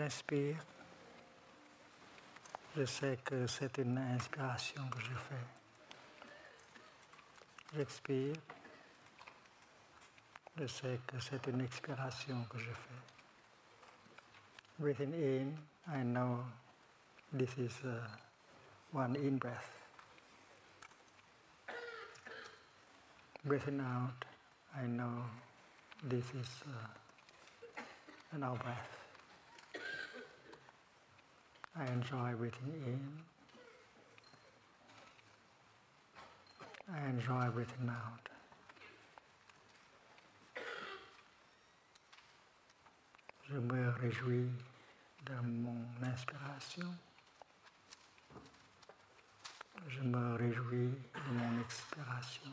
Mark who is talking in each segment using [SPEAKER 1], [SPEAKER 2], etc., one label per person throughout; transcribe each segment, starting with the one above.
[SPEAKER 1] J'inspire. Je sais que c'est une inspiration que je fais. J'expire. Je sais que c'est une expiration que je fais. Breathing in, I know this is uh, one in breath. Breathing out, I know this is uh, an out breath. I enjoy breathing in. I enjoy breathing out. Je me réjouis de mon inspiration. Je me réjouis de mon expiration.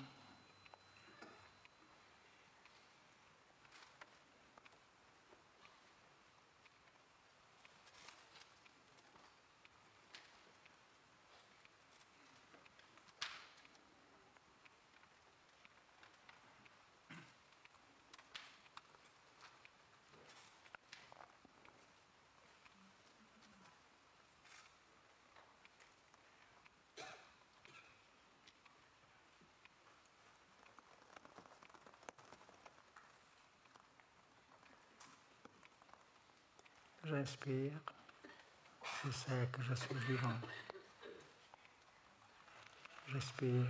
[SPEAKER 1] J'inspire, je sais que je suis vivant. J'expire,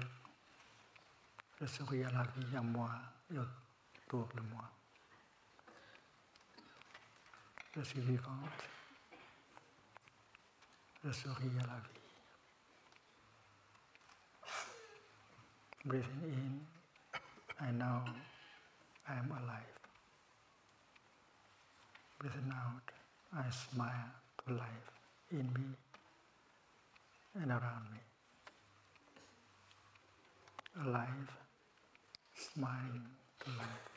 [SPEAKER 1] je souris à la vie, à moi et autour de moi. Je suis vivante, je souris à la vie. Breathing in, I know I am alive. Breathing out, I smile to life in me and around me. Alive, smiling to life.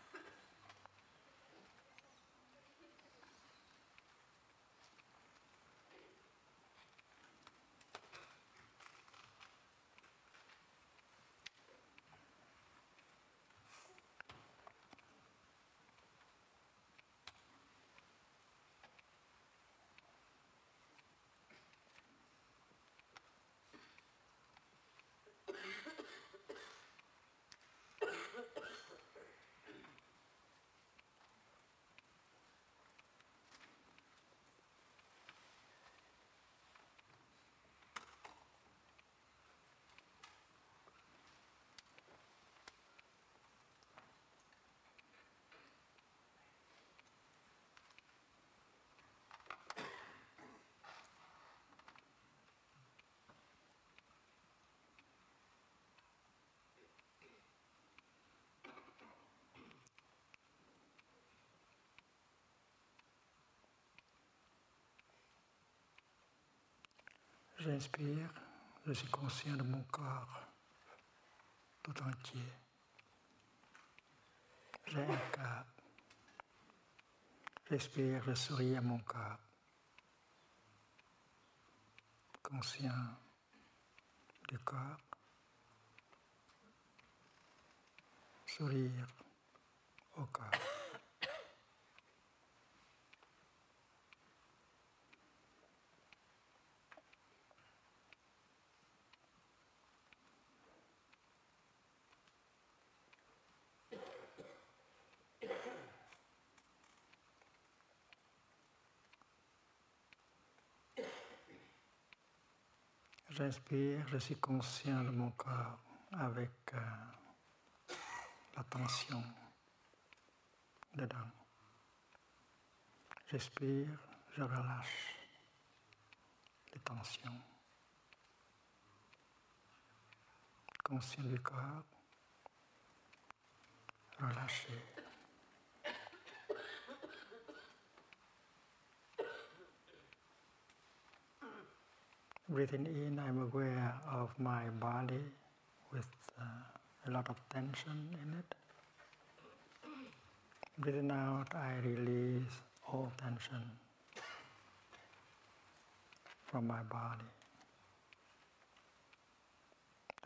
[SPEAKER 1] J'inspire, je suis conscient de mon corps tout entier. J'ai un. J'expire, je souris à mon corps. Conscient du corps. Sourire au corps. J'inspire, je suis conscient de mon corps avec euh, la tension dedans. J'expire, je relâche les tensions. Conscient du corps, relâché. Breathing in, I'm aware of my body with uh, a lot of tension in it. Breathing out, I release all tension from my body.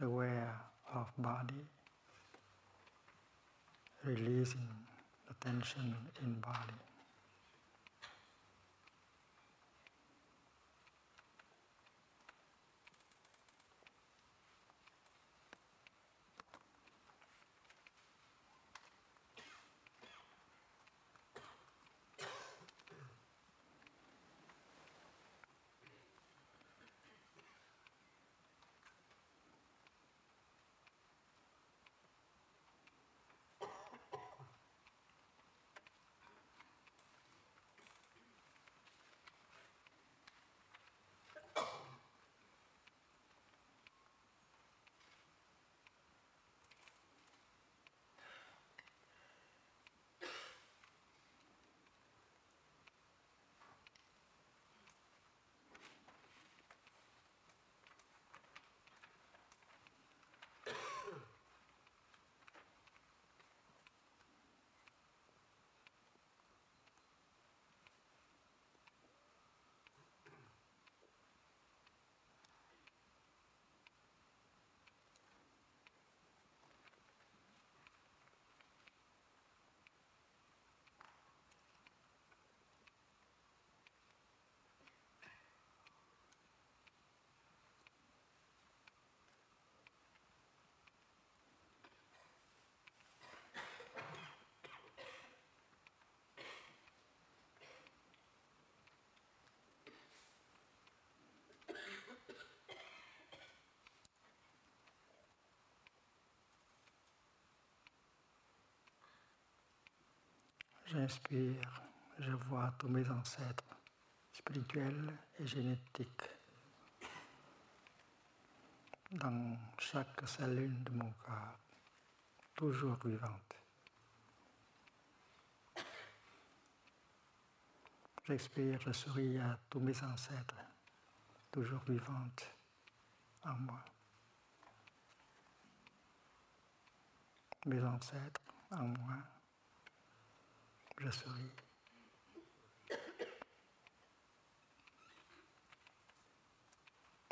[SPEAKER 1] Aware of body, releasing the tension in body. J'inspire, je vois tous mes ancêtres spirituels et génétiques dans chaque cellule de mon corps, toujours vivante. J'expire, je souris à tous mes ancêtres, toujours vivantes en moi. Mes ancêtres en moi,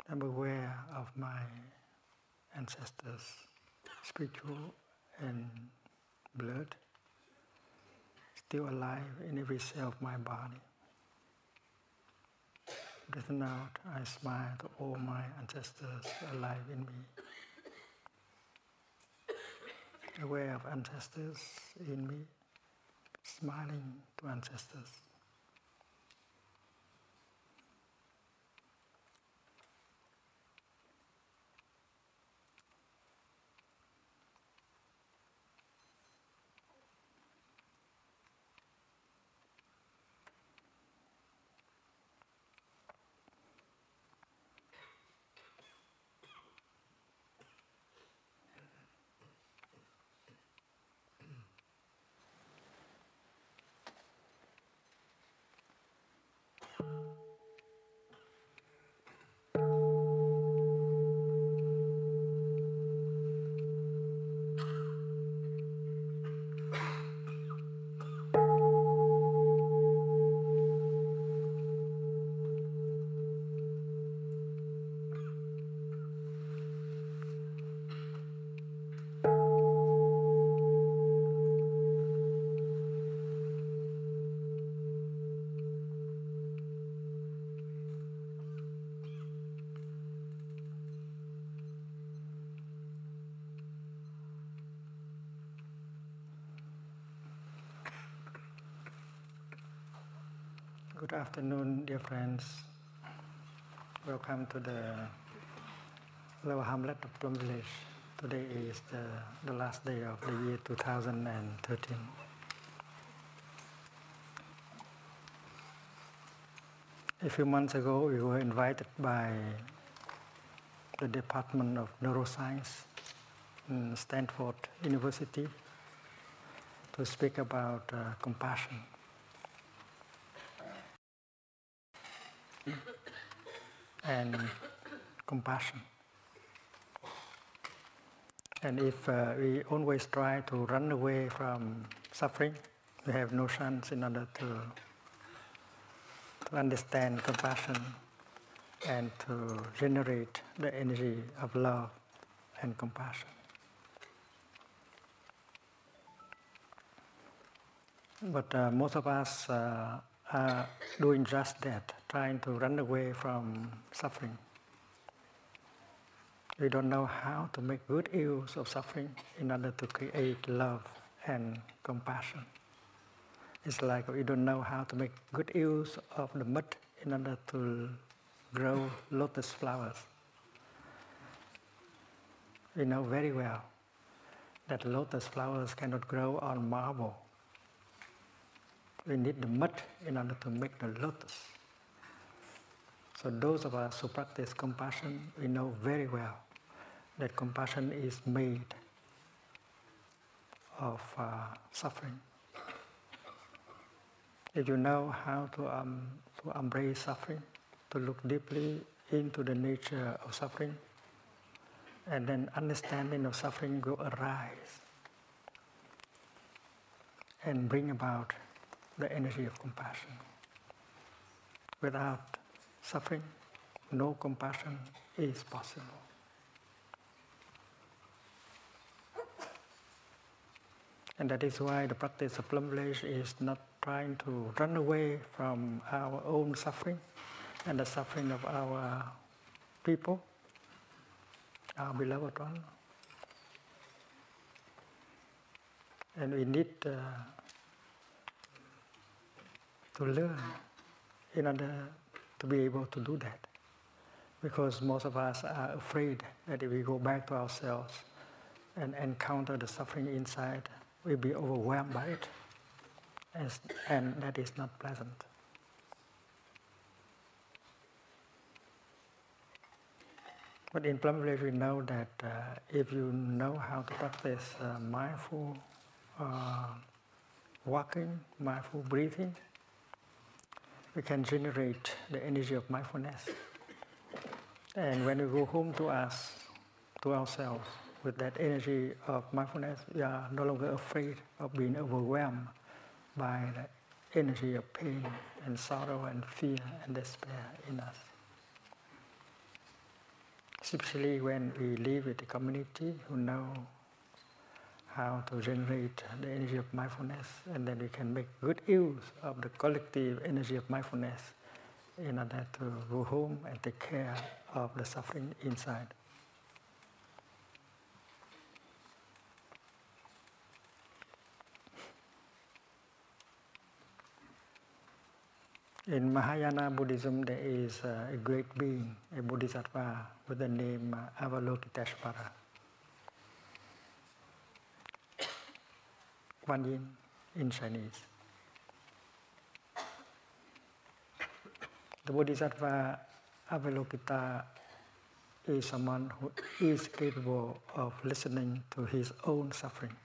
[SPEAKER 1] I'm aware of my ancestors, spiritual and blood, still alive in every cell of my body. Breathing out, I smile to all my ancestors alive in me. Aware of ancestors in me, smiling to ancestors. Good afternoon, dear friends. Welcome to the Lower Hamlet of Plum Village. Today is the, the last day of the year 2013. A few months ago, we were invited by the Department of Neuroscience in Stanford University to speak about uh, compassion. And compassion. And if uh, we always try to run away from suffering, we have no chance in order to, to understand compassion and to generate the energy of love and compassion. But uh, most of us uh, are doing just that, trying to run away from suffering. We don't know how to make good use of suffering in order to create love and compassion. It's like we don't know how to make good use of the mud in order to grow lotus flowers. We know very well that lotus flowers cannot grow on marble we need the mud in order to make the lotus. So those of us who practice compassion, we know very well that compassion is made of uh, suffering. If you know how to, um, to embrace suffering, to look deeply into the nature of suffering, and then understanding of suffering will arise and bring about the energy of compassion. Without suffering, no compassion is possible. And that is why the practice of plum village is not trying to run away from our own suffering and the suffering of our people, our beloved one. And we need uh, to learn in order to be able to do that. Because most of us are afraid that if we go back to ourselves and encounter the suffering inside, we'll be overwhelmed by it. and that is not pleasant. But in Plum Village, we know that uh, if you know how to practice uh, mindful uh, walking, mindful breathing, we can generate the energy of mindfulness. And when we go home to us, to ourselves, with that energy of mindfulness, we are no longer afraid of being overwhelmed by the energy of pain and sorrow and fear and despair in us. Especially when we live with a community who know how to generate the energy of mindfulness, and then we can make good use of the collective energy of mindfulness in order to go home and take care of the suffering inside. In Mahayana Buddhism, there is a great being, a bodhisattva with the name uh, Avalokiteshvara. Kuan Yin in Chinese. The Bodhisattva Avalokita is someone who is capable of listening to his own suffering,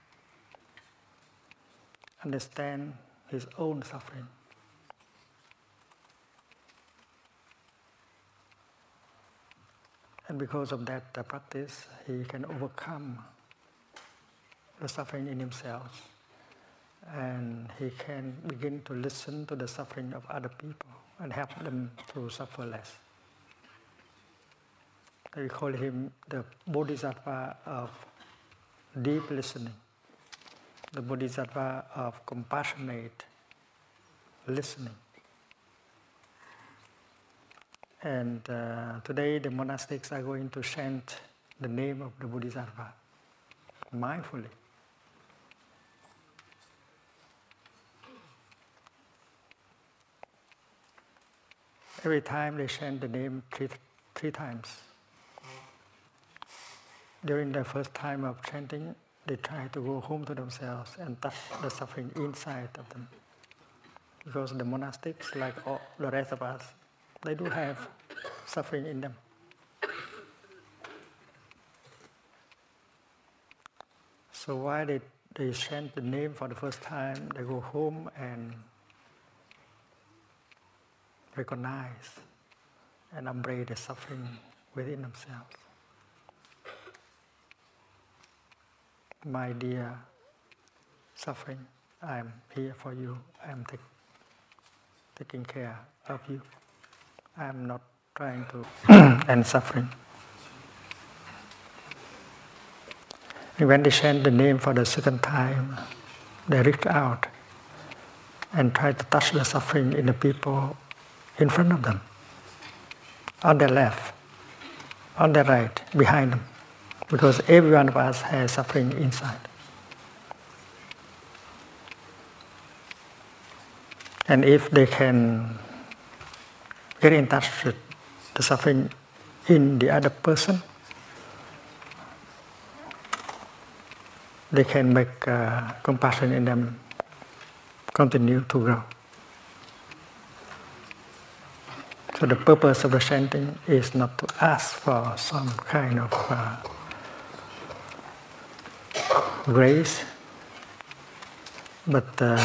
[SPEAKER 1] understand his own suffering. And because of that uh, practice, he can overcome the suffering in himself and he can begin to listen to the suffering of other people and help them to suffer less. We call him the Bodhisattva of deep listening, the Bodhisattva of compassionate listening. And uh, today the monastics are going to chant the name of the Bodhisattva mindfully. Every time they chant the name three, three times. During the first time of chanting, they try to go home to themselves and touch the suffering inside of them. Because the monastics, like all the rest of us, they do have suffering in them. So why they, they chant the name for the first time, they go home and recognize and embrace the suffering within themselves. My dear suffering, I am here for you. I am take, taking care of you. I am not trying to end suffering. When they chant the name for the second time, they reach out and try to touch the suffering in the people in front of them, on their left, on their right, behind them, because every one of us has suffering inside. And if they can get in touch with the suffering in the other person, they can make uh, compassion in them continue to grow. So the purpose of the chanting is not to ask for some kind of uh, grace, but uh,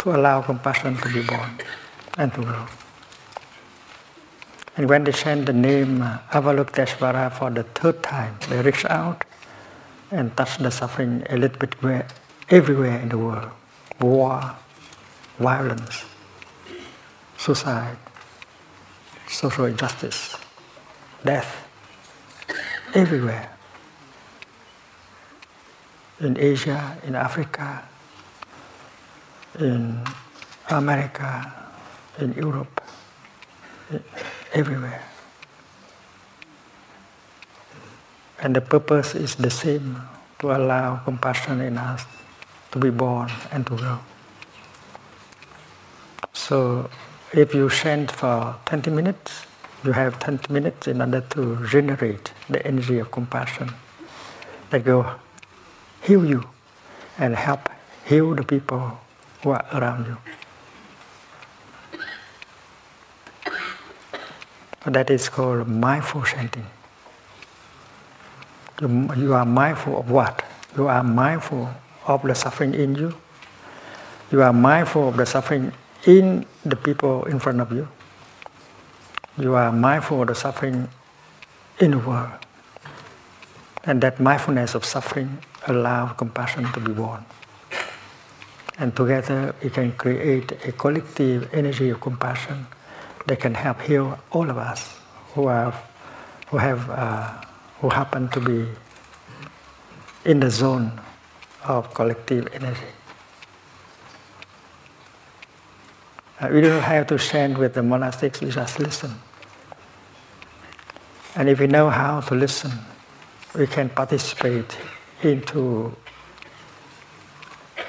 [SPEAKER 1] to allow compassion to be born and to grow. And when they chant the name uh, Avalokiteshvara for the third time, they reach out and touch the suffering a little bit where, everywhere in the world. War, violence, suicide, social injustice, death, everywhere. In Asia, in Africa, in America, in Europe, everywhere. And the purpose is the same to allow compassion in us to be born and to grow. So if you chant for 20 minutes, you have 20 minutes in order to generate the energy of compassion that will heal you and help heal the people who are around you. That is called mindful chanting. You are mindful of what? You are mindful of the suffering in you. You are mindful of the suffering in the people in front of you. You are mindful of the suffering in the world. And that mindfulness of suffering allows compassion to be born. And together we can create a collective energy of compassion that can help heal all of us who have, who have, uh, who happen to be in the zone of collective energy. Uh, we don't have to stand with the monastics, we just listen. And if we know how to listen, we can participate into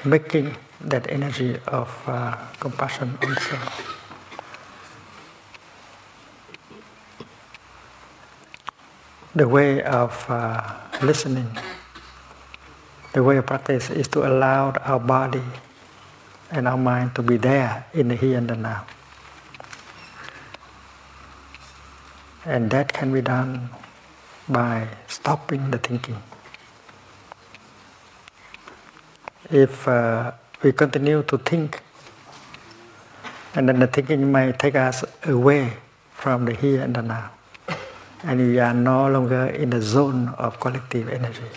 [SPEAKER 1] making that energy of uh, compassion also. The way of uh, listening, the way of practice is to allow our body and our mind to be there in the here and the now. And that can be done by stopping the thinking. If uh, we continue to think, and then the thinking might take us away from the here and the now, and we are no longer in the zone of collective energy.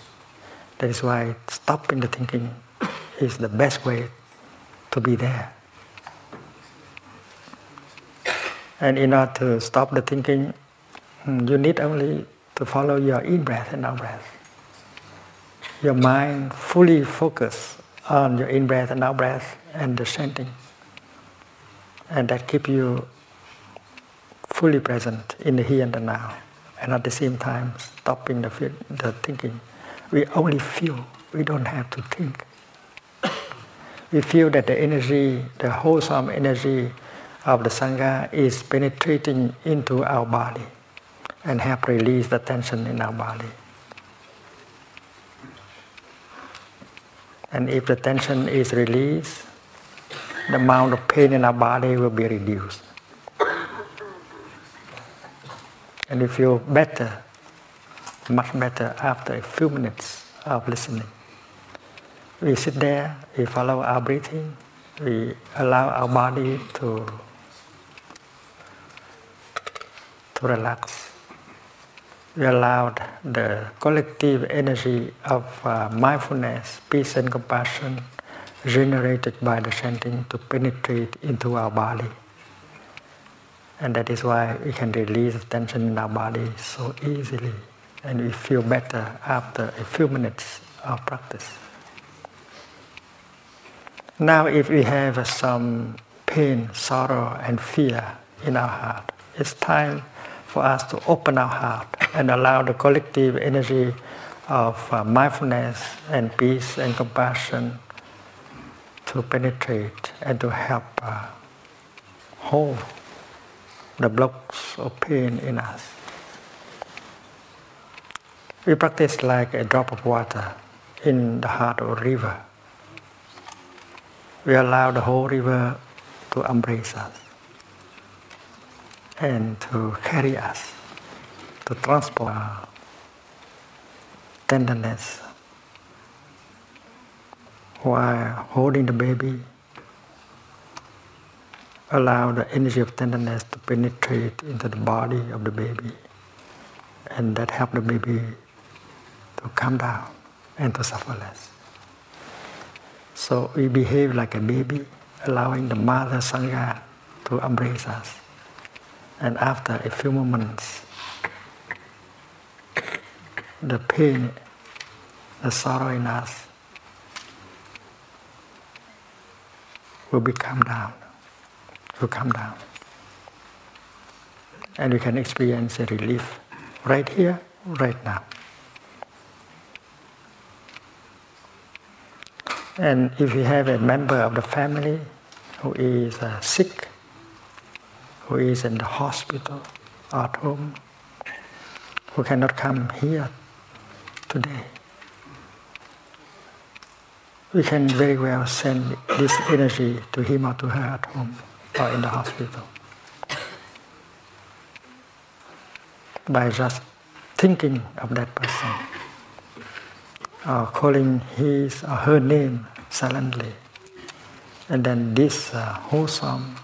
[SPEAKER 1] That is why stopping the thinking is the best way to be there. And in order to stop the thinking, hmm, you need only to follow your in breath and out breath. Your mind fully focus on your in breath and out breath and the chanting. And that keep you fully present in the here and the now. And at the same time, stopping the, the thinking. We only feel, we don't have to think. We feel that the energy, the wholesome energy of the Sangha is penetrating into our body and help release the tension in our body. And if the tension is released, the amount of pain in our body will be reduced. And you feel better, much better after a few minutes of listening. We sit there, we follow our breathing, we allow our body to, to relax we allow the collective energy of uh, mindfulness, peace, and compassion generated by the chanting to penetrate into our body. And that is why we can release tension in our body so easily, and we feel better after a few minutes of practice. Now, if we have some pain, sorrow, and fear in our heart, it's time for us to open our heart and allow the collective energy of uh, mindfulness and peace and compassion to penetrate and to help uh, hold the blocks of pain in us. We practice like a drop of water in the heart of a river. We allow the whole river to embrace us and to carry us, to transport our tenderness while holding the baby. Allow the energy of tenderness to penetrate into the body of the baby, and that help the baby to calm down and to suffer less. So we behave like a baby, allowing the mother Sangha to embrace us. And after a few moments, the pain, the sorrow in us will be calmed down, will come down. And we can experience a relief right here, right now. And if you have a member of the family who is uh, sick, who is in the hospital at home, who cannot come here today. we can very well send this energy to him or to her at home or in the hospital. By just thinking of that person or calling his or her name silently. And then this uh, wholesome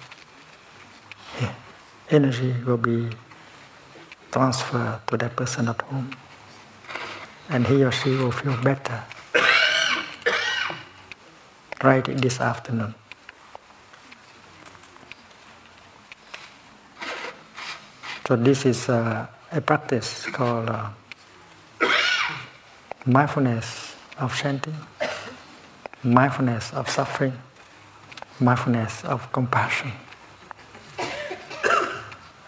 [SPEAKER 1] energy will be transferred to that person at home. And he or she will feel better right this afternoon. So this is uh, a practice called uh, mindfulness of chanting, mindfulness of suffering, mindfulness of compassion.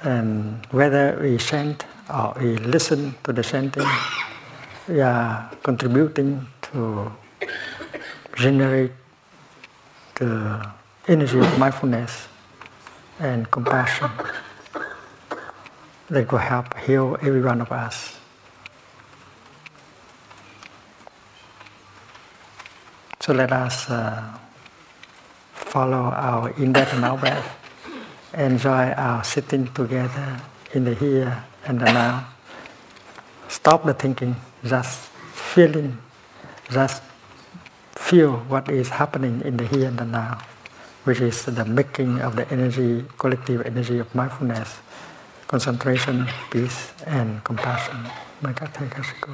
[SPEAKER 1] And whether we chant or we listen to the chanting, we are contributing to generate the energy of mindfulness and compassion that will help heal every one of us. So let us uh, follow our in-breath and enjoy our sitting together in the here and the now. Stop the thinking, just feeling, just feel what is happening in the here and the now, which is the making of the energy, collective energy of mindfulness, concentration, peace, and compassion. Các thầy các sư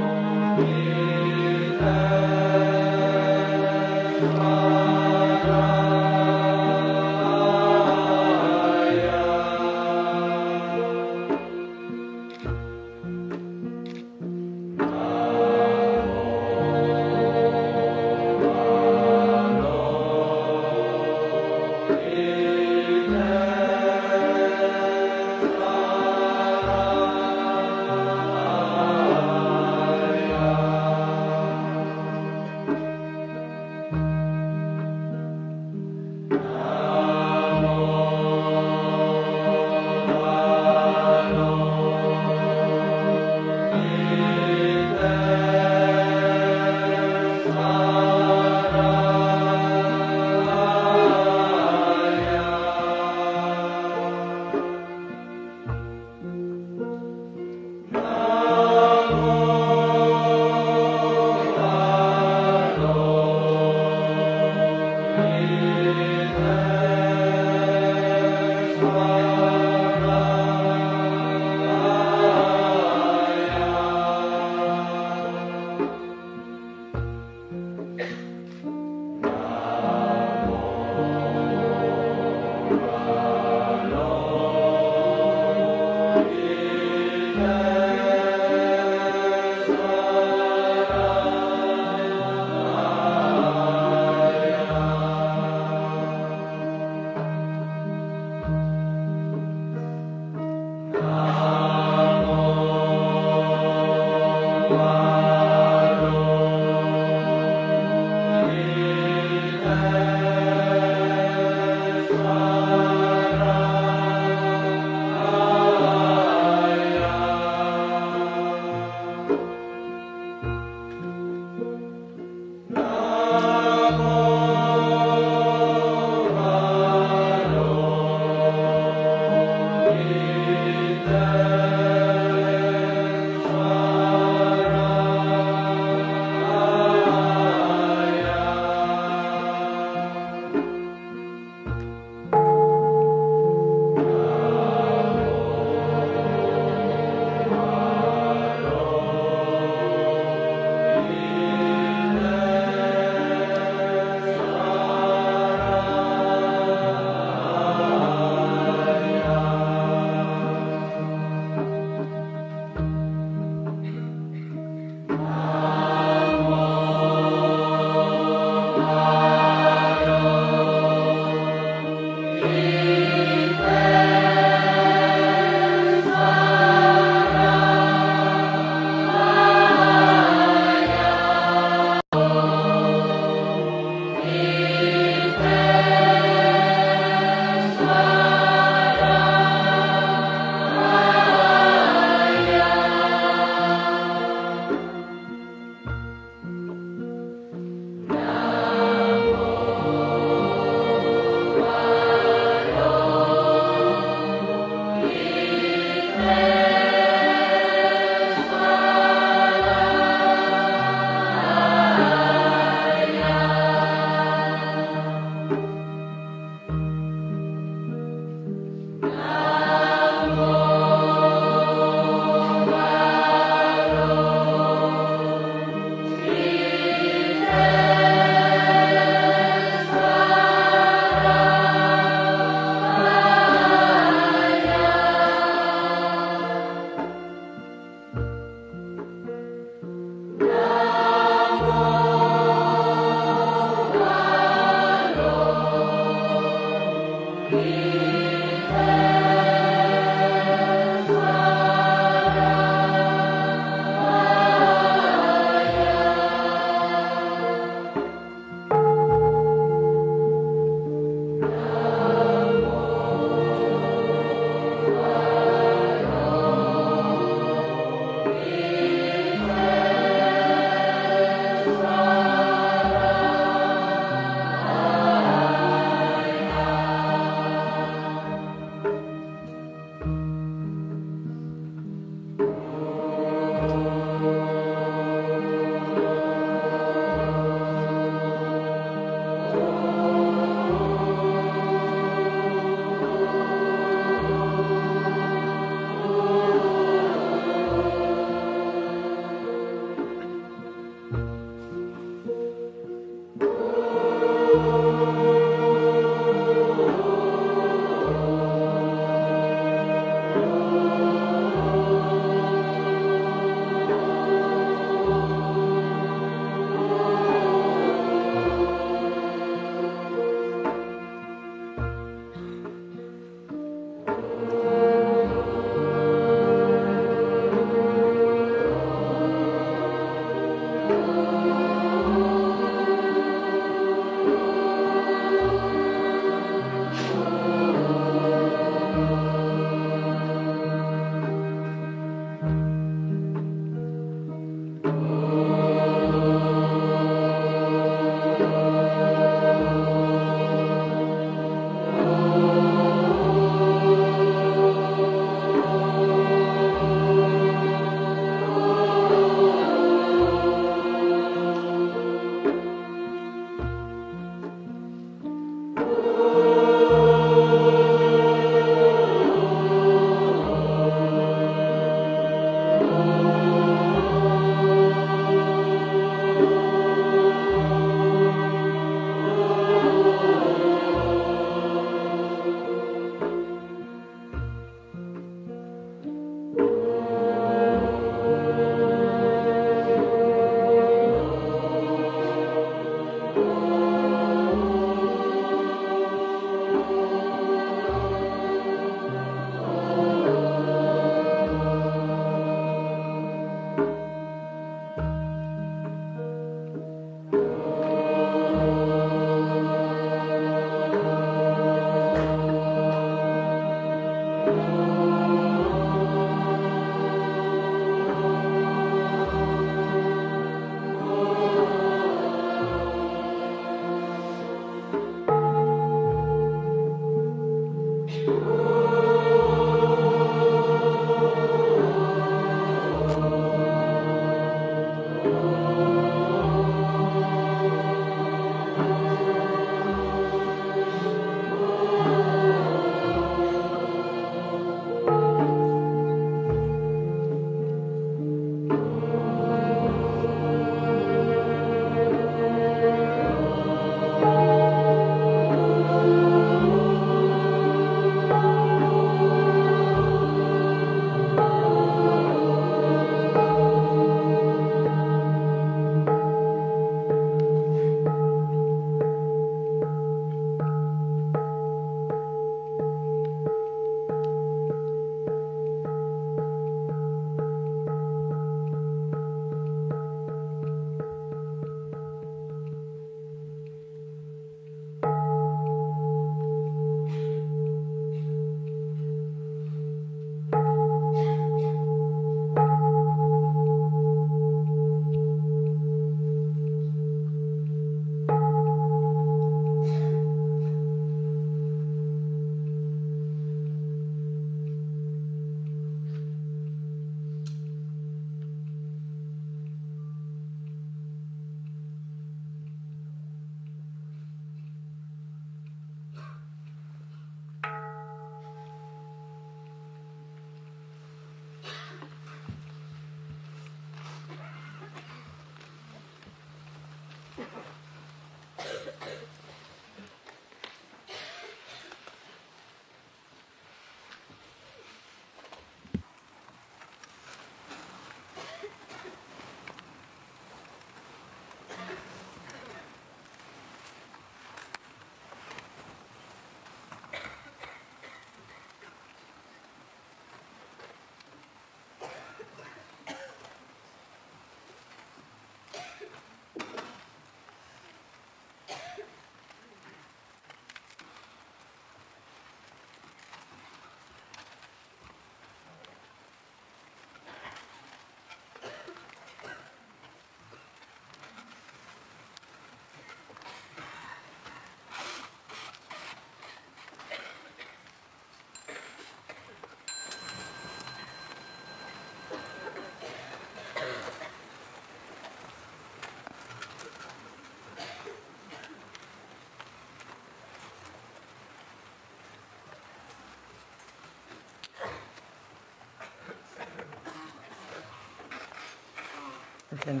[SPEAKER 1] can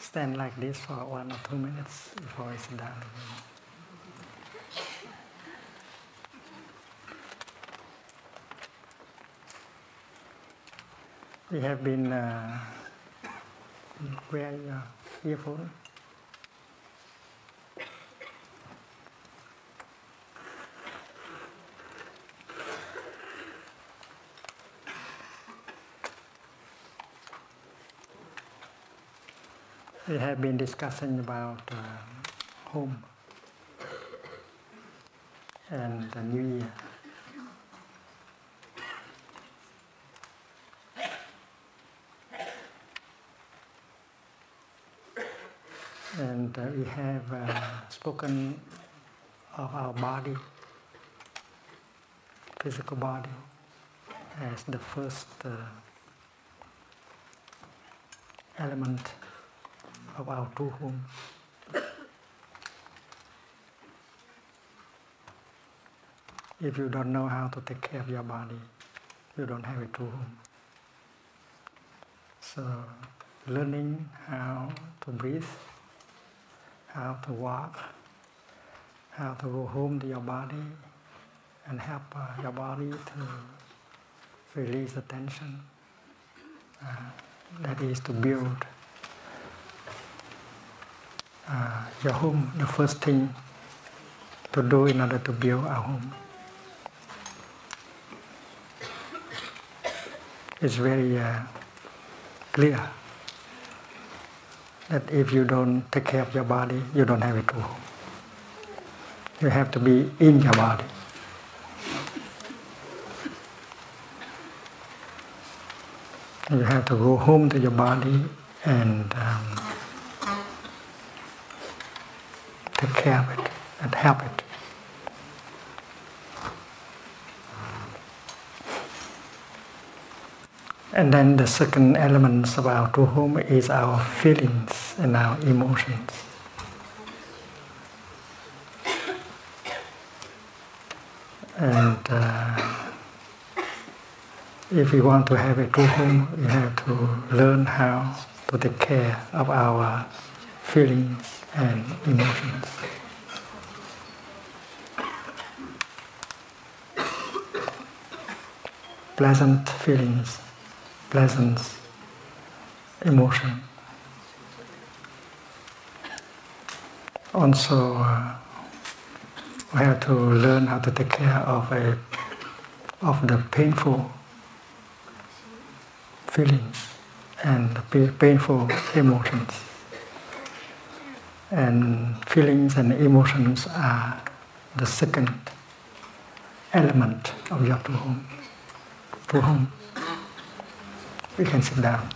[SPEAKER 1] stand like this for one or two minutes before I sit down. We have been uh, wearing your earphone. We have been discussing about uh, home and the new year. And uh, we have uh, spoken of our body, physical body, as the first uh, element of our true home. If you don't know how to take care of your body, you don't have a true home. So, learning how to breathe, how to walk, how to go home to your body, and help uh, your body to release the tension. Uh, that is to build uh, your home, the first thing to do in order to build a home. It's very uh, clear that if you don't take care of your body, you don't have a true home. You have to be in your body. You have to go home to your body and um, care it and help it. And then the second element of our true home is our feelings and our emotions. And uh, if we want to have a true home, we have to learn how to take care of our feelings and emotions. Pleasant feelings, pleasant emotion. Also, uh, we have to learn how to take care of a of the painful feelings and painful emotions. And feelings and emotions are the second element of your home. True home. We can sit down.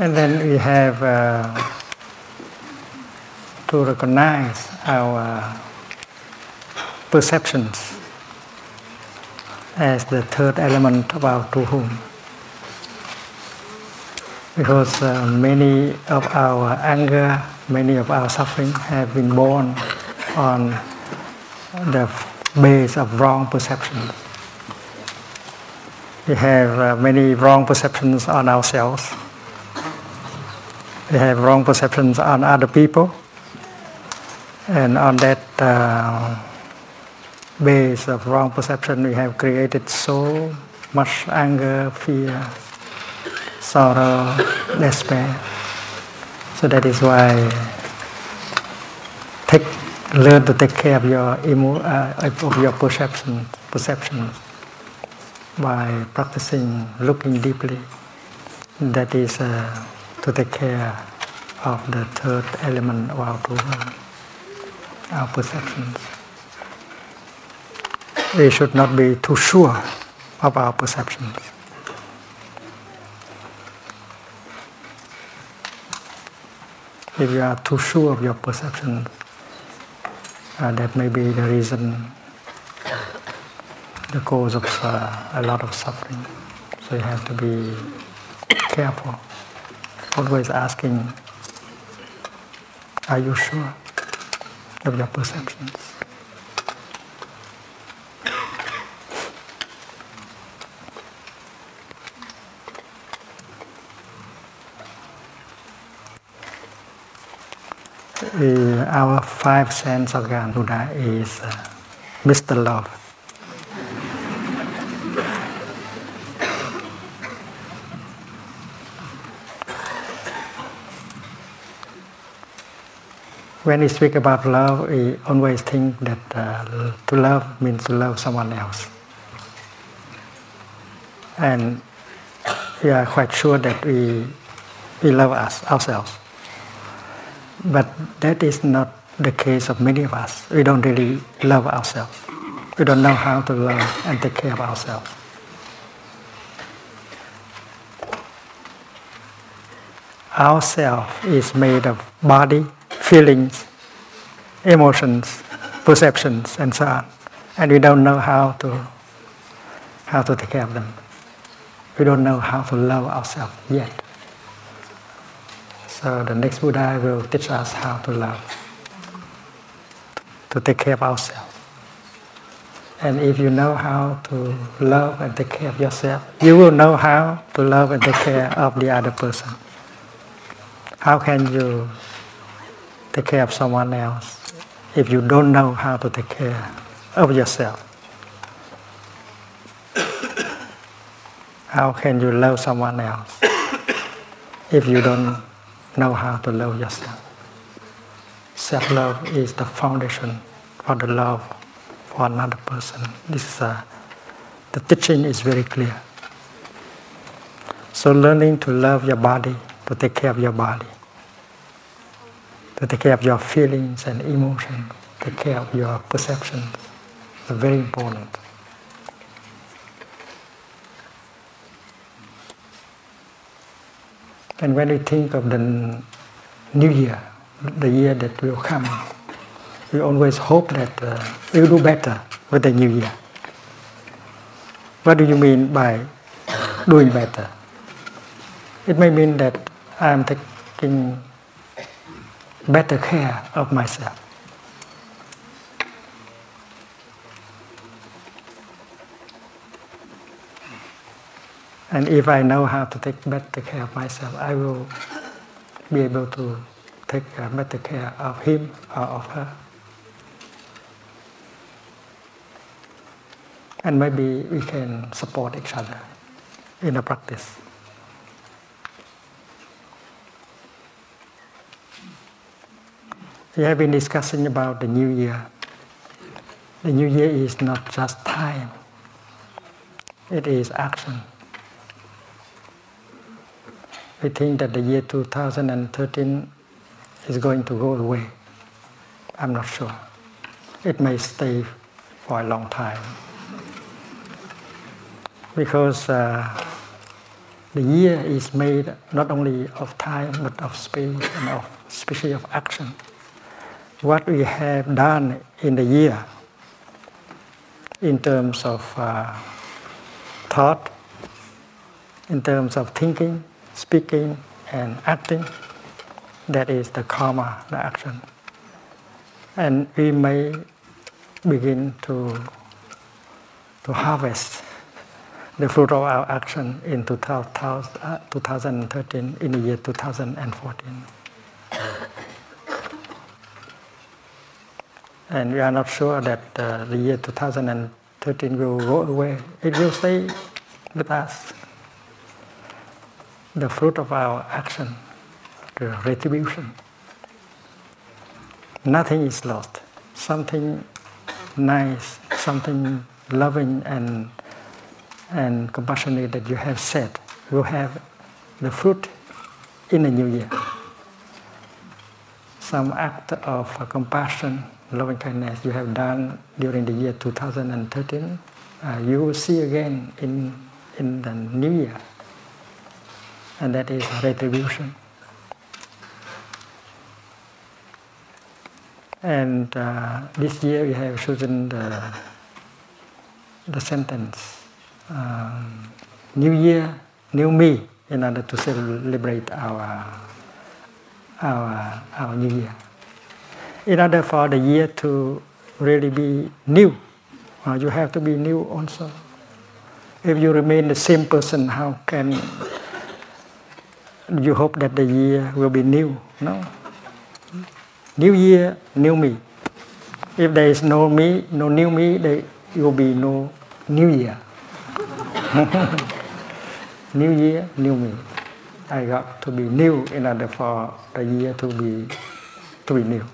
[SPEAKER 1] And then we have uh, to recognize our perceptions as the third element of our true home. Because uh, many of our anger, many of our suffering have been born on the base of wrong perceptions. We have uh, many wrong perceptions on ourselves we have wrong perceptions on other people, and on that uh, base of wrong perception, we have created so much anger, fear, sorrow, despair. So that is why take, learn to take care of your emo, uh, of your perception, perceptions by practicing looking deeply. That is. Uh, to take care of the third element of our program, our perceptions. We should not be too sure of our perceptions. If you are too sure of your perceptions, uh, that may be the reason the cause of uh, a lot of suffering. So you have to be careful. Always asking, are you sure of perceptions? Uh, our five sense organ Buddha is uh, Mr. Love. When we speak about love, we always think that uh, to love means to love someone else. And we are quite sure that we, we love us ourselves. But that is not the case of many of us. We don't really love ourselves. We don't know how to love and take care of ourselves. Ourself is made of body, feelings, emotions, perceptions, and so on. And we don't know how to how to take care of them. We don't know how to love ourselves yet. So the next Buddha will teach us how to love, to take care of ourselves. And if you know how to love and take care of yourself, you will know how to love and take care of the other person. How can you take care of someone else if you don't know how to take care of yourself? How can you love someone else if you don't know how to love yourself? Self love is the foundation for the love for another person. This is a, the teaching is very clear. So, learning to love your body, to take care of your body, to take care of your feelings and emotions, take care of your perceptions. It's very important. And when we think of the new year, the year that will come, we always hope that uh, we'll do better with the new year. What do you mean by doing better? It may mean that I'm taking better care of myself. And if I know how to take better care of myself, I will be able to take better care of him or of her. And maybe we can support each other in the practice. We have been discussing about the new year. The new year is not just time, it is action. We think that the year 2013 is going to go away. I'm not sure. It may stay for a long time. Because uh, the year is made not only of time but of space and of especially of action. What we have done in the year in terms of uh, thought, in terms of thinking, speaking and acting. That is the karma, the action. And we may begin to, to harvest the fruit of our action in 2013, in the year 2014. And we are not sure that uh, the year 2013 will go away. It will stay with us the fruit of our action, the retribution. Nothing is lost. Something nice, something loving and and compassionate that you have said will have the fruit in the new year. Some act of compassion, loving kindness you have done during the year 2013, uh, you will see again in in the new year and that is retribution. And uh, this year we have chosen the the sentence um, New Year, New Me in order to celebrate our, our, our New Year. In order for the year to really be new, uh, you have to be new also. If you remain the same person, how can you hope that the year will be new? No. New year, new me. If there is no me, no new me, there will be no new year. new year, new me. I got to be new in order for the year to be to be new.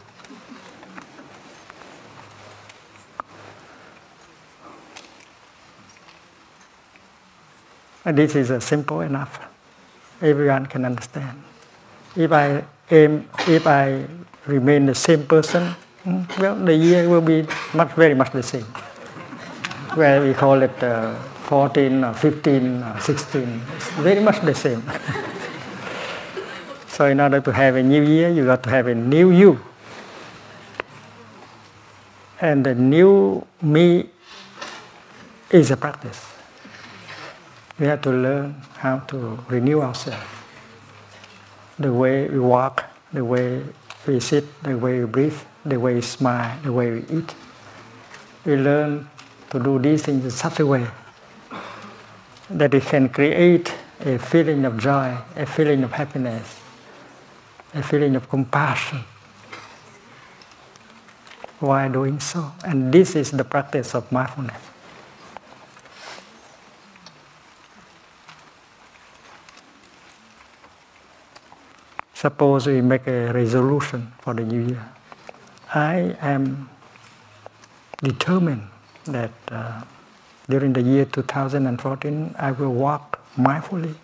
[SPEAKER 1] This is uh, simple enough. Everyone can understand. If I aim, if I remain the same person, hmm, well, the year will be much, very much the same. Where we call it uh, 14 or 15 or 16, it's very much the same. so in order to have a new year, you got to have a new you. And the new me is a practice. We have to learn how to renew ourselves. The way we walk, the way we sit, the way we breathe, the way we smile, the way we eat. We learn to do these things in such a way that we can create a feeling of joy, a feeling of happiness, a feeling of compassion while doing so. And this is the practice of mindfulness. Suppose we make a resolution for the new year. I am determined that uh, during the year 2014 I will walk mindfully.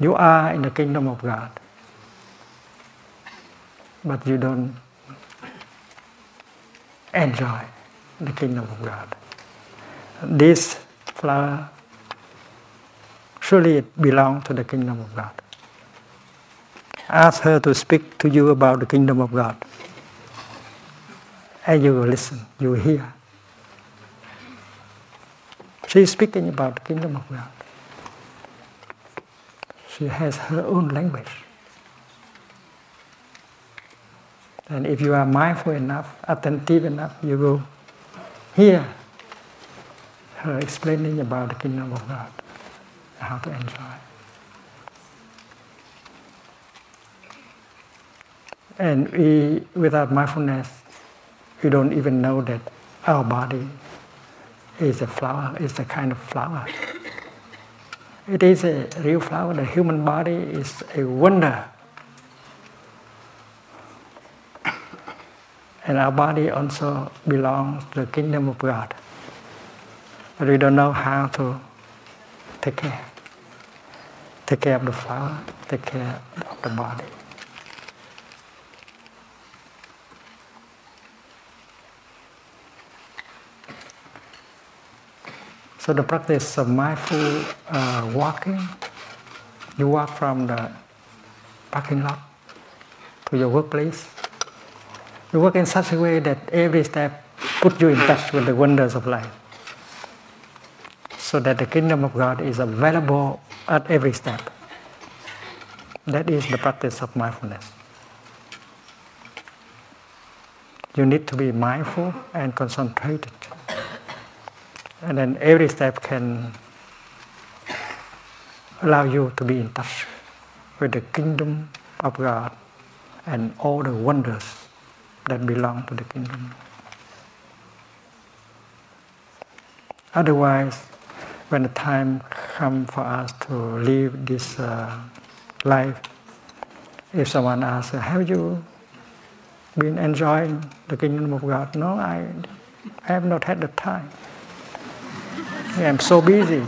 [SPEAKER 1] You are in the kingdom of God, but you don't enjoy the kingdom of God. This flower Surely it belongs to the kingdom of God. Ask her to speak to you about the kingdom of God. And you will listen, you will hear. She is speaking about the kingdom of God. She has her own language. And if you are mindful enough, attentive enough, you will hear her explaining about the kingdom of God how to enjoy. And we, without mindfulness, we don't even know that our body is a flower, is a kind of flower. It is a real flower. The human body is a wonder. And our body also belongs to the kingdom of God. But we don't know how to take care. Take care of the flower, take care of the body. So the practice of mindful uh, walking, you walk from the parking lot to your workplace. You walk in such a way that every step puts you in touch with the wonders of life so that the kingdom of God is available at every step. That is the practice of mindfulness. You need to be mindful and concentrated. And then every step can allow you to be in touch with the kingdom of God and all the wonders that belong to the kingdom. Otherwise, when the time comes for us to leave this uh, life, if someone asks, have you been enjoying the kingdom of God? No, I have not had the time. I'm so busy.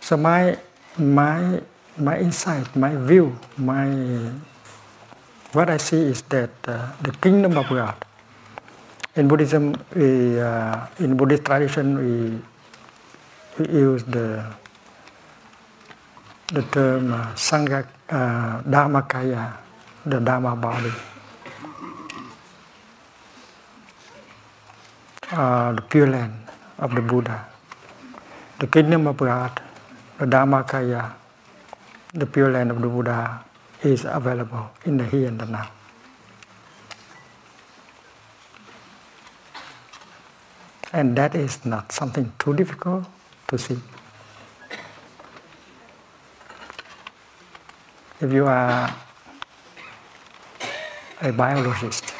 [SPEAKER 1] So my my my insight, my view, my what I see is that uh, the kingdom of God. In Buddhism, we, uh, in Buddhist tradition, we, we use the the term uh, Sangha, uh, Dharmakaya, the Dharma body. Uh, the Pure Land of the Buddha. The kingdom of God, the Dharmakaya, the Pure Land of the Buddha is available in the here and the now. And that is not something too difficult to see. If you are a biologist,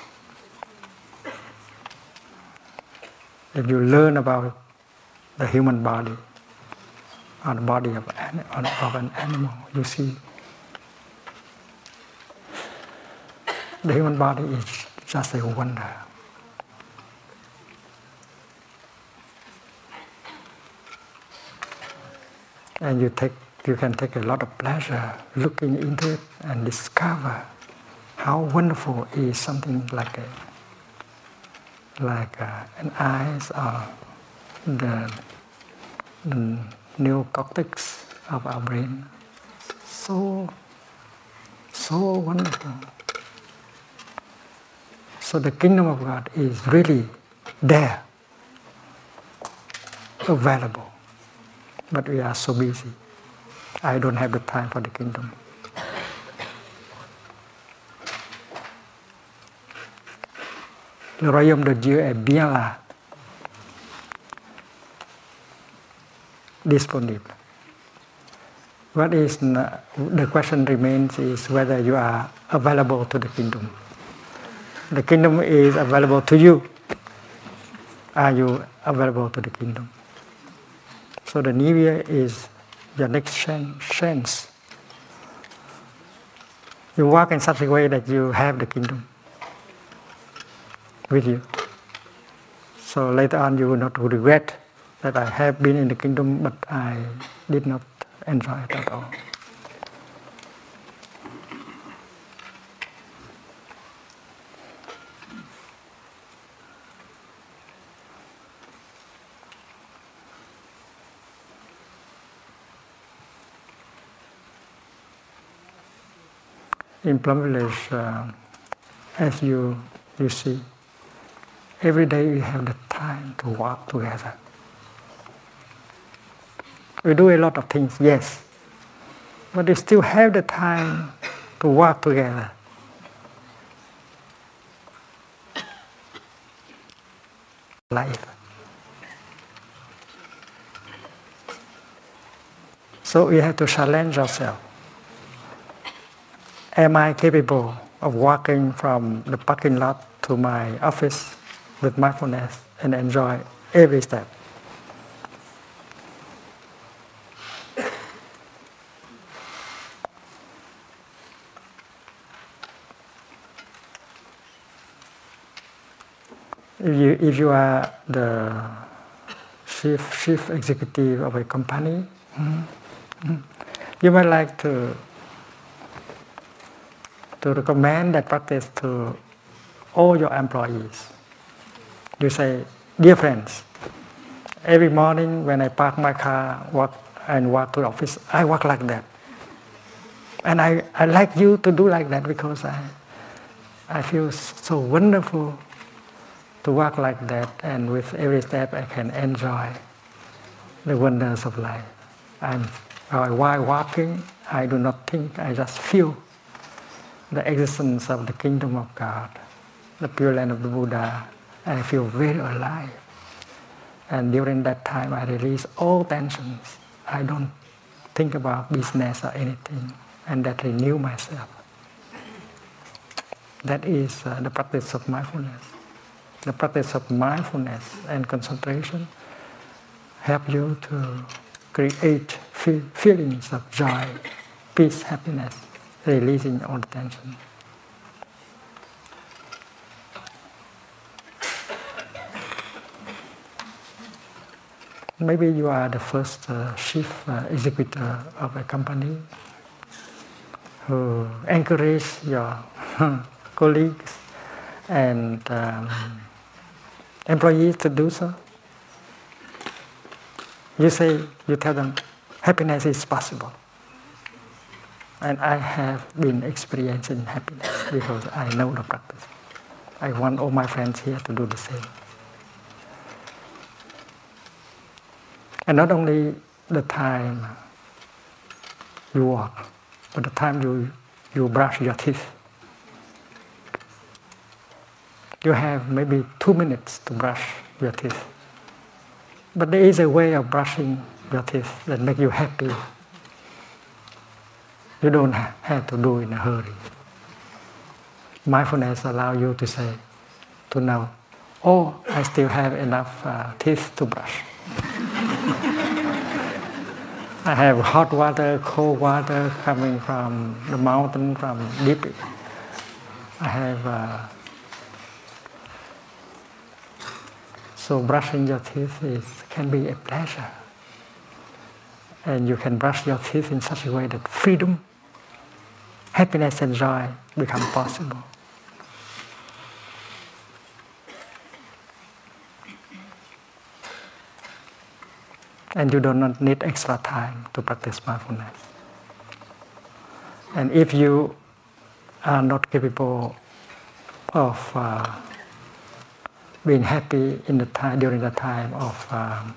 [SPEAKER 1] if you learn about the human body or the body of, of an animal, you see the human body is just a wonder. And you take you can take a lot of pleasure looking into it and discover how wonderful is something like a like uh, an eyes or the, the neocortex of our brain. So, so wonderful. So the kingdom of God is really there, available. But we are so busy. I don't have the time for the kingdom. Le royaume de Dieu est bien là, disponible. What is the question remains is whether you are available to the kingdom. The kingdom is available to you. Are you available to the kingdom? So the new year is your next chance. You walk in such a way that you have the kingdom with you. So later on you will not regret that I have been in the kingdom, but I did not enjoy it at all. Village, uh, as you, you see, every day we have the time to walk together. We do a lot of things, yes, but we still have the time to work together. Life. So we have to challenge ourselves. Am I capable of walking from the parking lot to my office with mindfulness and enjoy every step? if you, if you are the chief, chief executive of a company, mm-hmm, you might like to, to recommend that practice to all your employees. You say, dear friends, every morning when I park my car walk, and walk to the office, I walk like that. And I, I like you to do like that because I, I feel so wonderful to walk like that, and with every step I can enjoy the wonders of life. And while walking, I do not think, I just feel the existence of the kingdom of God, the pure land of the Buddha, and I feel very alive. And during that time, I release all tensions. I don't think about business or anything, and that renew myself. That is uh, the practice of mindfulness the practice of mindfulness and concentration help you to create feelings of joy, peace, happiness, releasing all tension. Maybe you are the first uh, chief uh, executive of a company who encourage your colleagues and um, employees to do so. You say, you tell them, happiness is possible. And I have been experiencing happiness because I know the practice. I want all my friends here to do the same. And not only the time you walk, but the time you, you brush your teeth. You have maybe two minutes to brush your teeth. But there is a way of brushing your teeth that make you happy. You don't have to do in a hurry. Mindfulness allows you to say, to know, oh, I still have enough uh, teeth to brush. I have hot water, cold water coming from the mountain, from deep. I have. Uh, so brushing your teeth is, can be a pleasure. And you can brush your teeth in such a way that freedom, happiness, and joy become possible. and you do not need extra time to practice mindfulness. And if you are not capable of uh, being happy in the time during the time of um,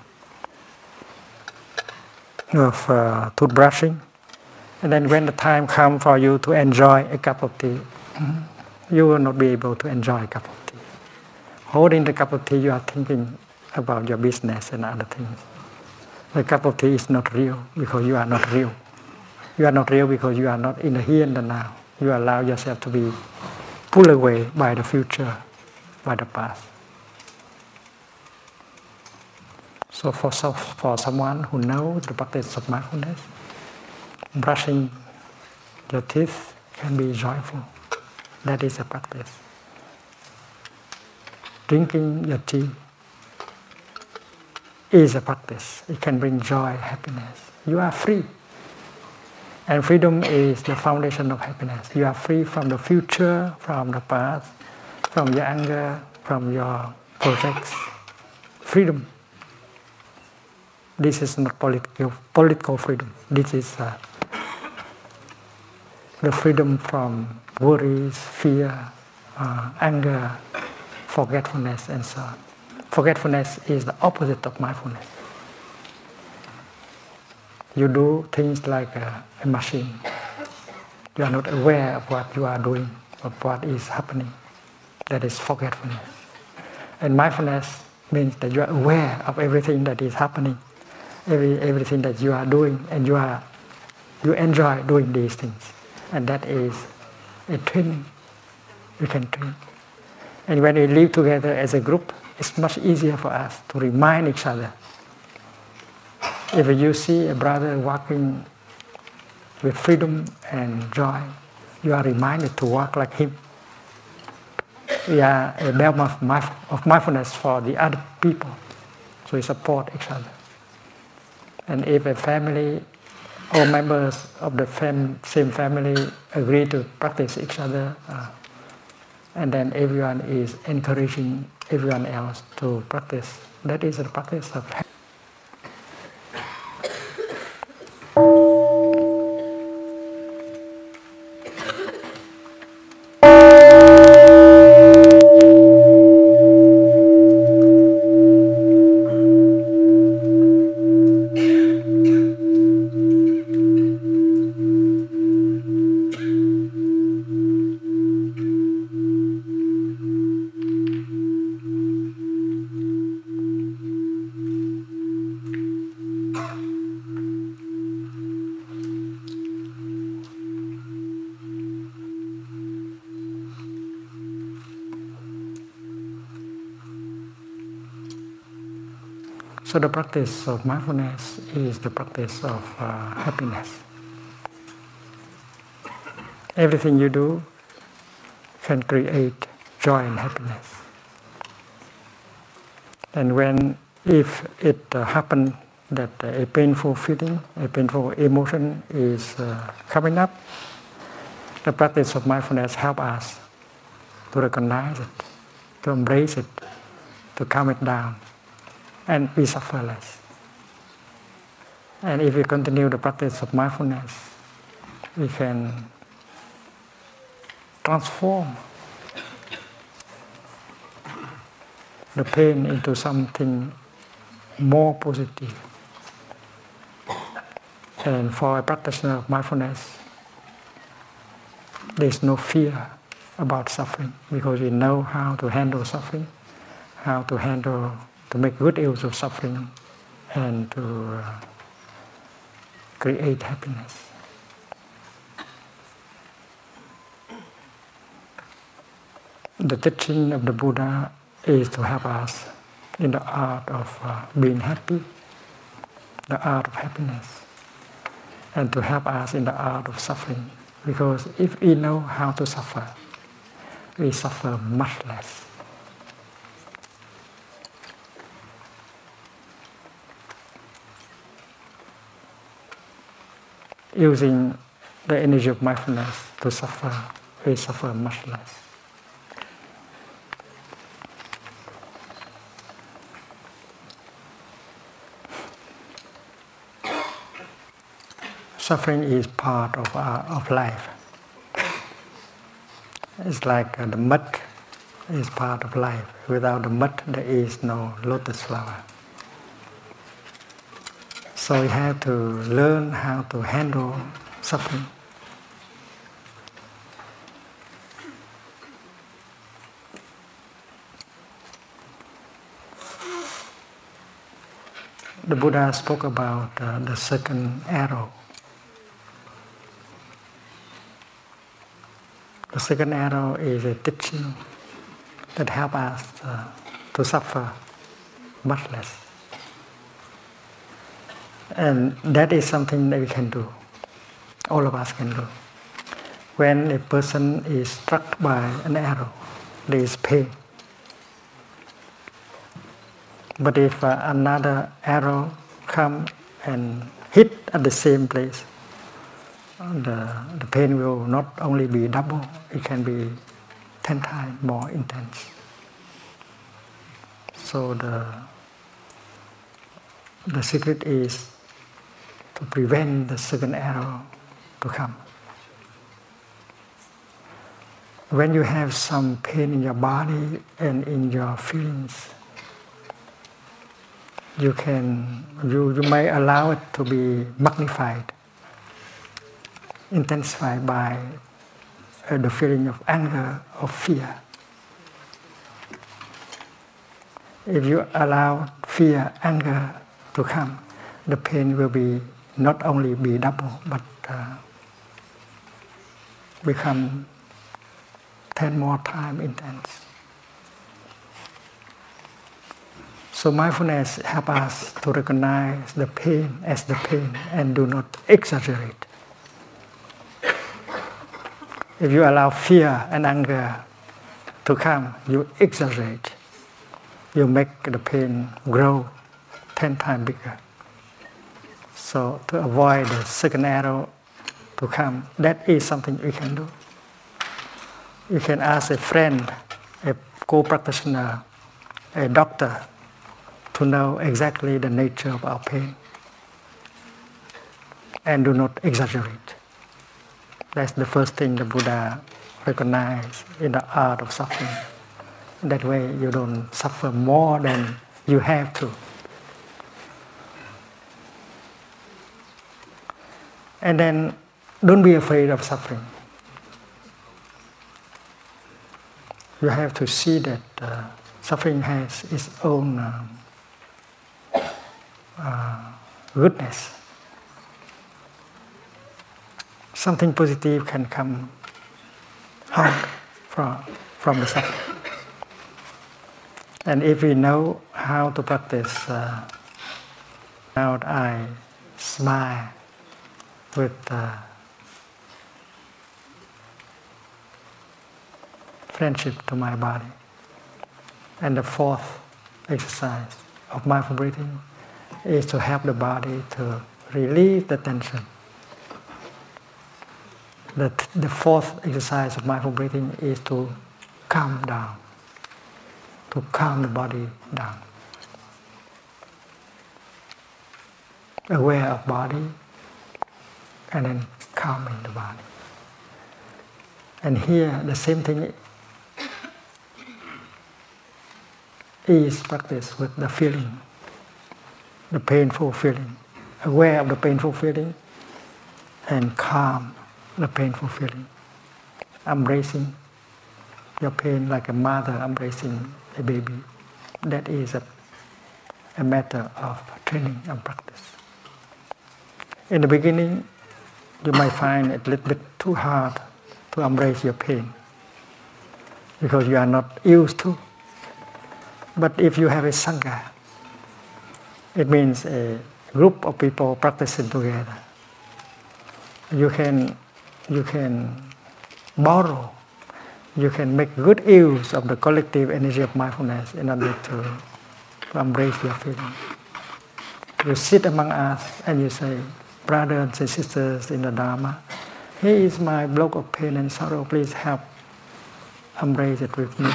[SPEAKER 1] of uh, toothbrushing, and then when the time comes for you to enjoy a cup of tea, you will not be able to enjoy a cup of tea. Holding the cup of tea, you are thinking about your business and other things. The cup of tea is not real because you are not real. You are not real because you are not in the here and the now. You allow yourself to be pulled away by the future, by the past. So for, for someone who knows the practice of mindfulness, brushing your teeth can be joyful. That is a practice. Drinking your tea is a practice. It can bring joy, happiness. You are free. And freedom is the foundation of happiness. You are free from the future, from the past, from your anger, from your projects. Freedom. This is not political, political freedom. This is uh, the freedom from worries, fear, uh, anger, forgetfulness, and so on. Forgetfulness is the opposite of mindfulness. You do things like a, a machine. You are not aware of what you are doing, of what is happening. That is forgetfulness. And mindfulness means that you are aware of everything that is happening, every, everything that you are doing, and you are you enjoy doing these things. And that is a training. You can train. And when we live together as a group, it's much easier for us to remind each other. If you see a brother walking with freedom and joy, you are reminded to walk like him. We are a belt of mindfulness for the other people, so we support each other. And if a family or members of the fam- same family agree to practice each other, uh, and then everyone is encouraging everyone else to practice. That is the practice of So the practice of mindfulness is the practice of uh, happiness. Everything you do can create joy and happiness. And when, if it uh, happens that a painful feeling, a painful emotion is uh, coming up, the practice of mindfulness help us to recognize it, to embrace it, to calm it down and we suffer less. And if we continue the practice of mindfulness, we can transform the pain into something more positive. And for a practitioner of mindfulness, there's no fear about suffering because we know how to handle suffering, how to handle, to make good use of suffering, and to uh, create happiness. The teaching of the Buddha is to help us in the art of uh, being happy, the art of happiness, and to help us in the art of suffering. Because if we know how to suffer, we suffer much less. Using the energy of mindfulness to suffer, we suffer much less. Suffering is part of, our, of life. It's like uh, the mud is part of life. Without the mud, there is no lotus flower. So we have to learn how to handle suffering. The Buddha spoke about uh, the second arrow. The second arrow is a teaching that help us uh, to suffer much less. And that is something that we can do. All of us can do. When a person is struck by an arrow, there is pain. But if uh, another arrow come and hit at the same place, the, the pain will not only be double, it can be ten times more intense. So the the secret is to prevent the second arrow to come. When you have some pain in your body and in your feelings, you can you, you may allow it to be magnified intensified by uh, the feeling of anger or fear. If you allow fear, anger to come, the pain will be not only be double but uh, become ten more times intense. So mindfulness help us to recognize the pain as the pain and do not exaggerate. If you allow fear and anger to come, you exaggerate. You make the pain grow ten times bigger. So to avoid the second arrow to come, that is something we can do. You can ask a friend, a co-practitioner, a doctor, to know exactly the nature of our pain. And do not exaggerate. That's the first thing the Buddha recognized in the art of suffering. That way you don't suffer more than you have to. And then don't be afraid of suffering. You have to see that uh, suffering has its own um, uh, goodness something positive can come out from, from the suffering. And if we know how to practice, uh, now I smile with friendship to my body. And the fourth exercise of mindful breathing is to help the body to relieve the tension the, the fourth exercise of mindful breathing is to calm down, to calm the body down. Aware of body and then calming the body. And here, the same thing is practiced with the feeling, the painful feeling, aware of the painful feeling, and calm the painful feeling, embracing your pain like a mother embracing a baby. That is a, a matter of training and practice. In the beginning, you might find it a little bit too hard to embrace your pain because you are not used to. But if you have a sangha, it means a group of people practicing together. You can, you can borrow, you can make good use of the collective energy of mindfulness in order to, to embrace your feeling. You sit among us and you say, brothers and sisters in the Dharma, here is my block of pain and sorrow, please help embrace it with me.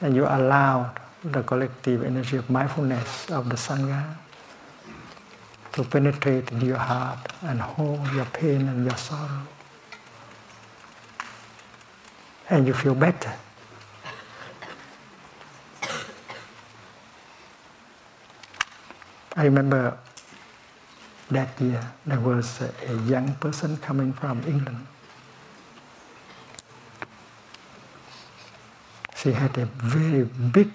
[SPEAKER 1] And you allow the collective energy of mindfulness of the Sangha to penetrate into your heart and hold your pain and your sorrow. And you feel better. I remember that year there was a, young person coming from England. She had a very big,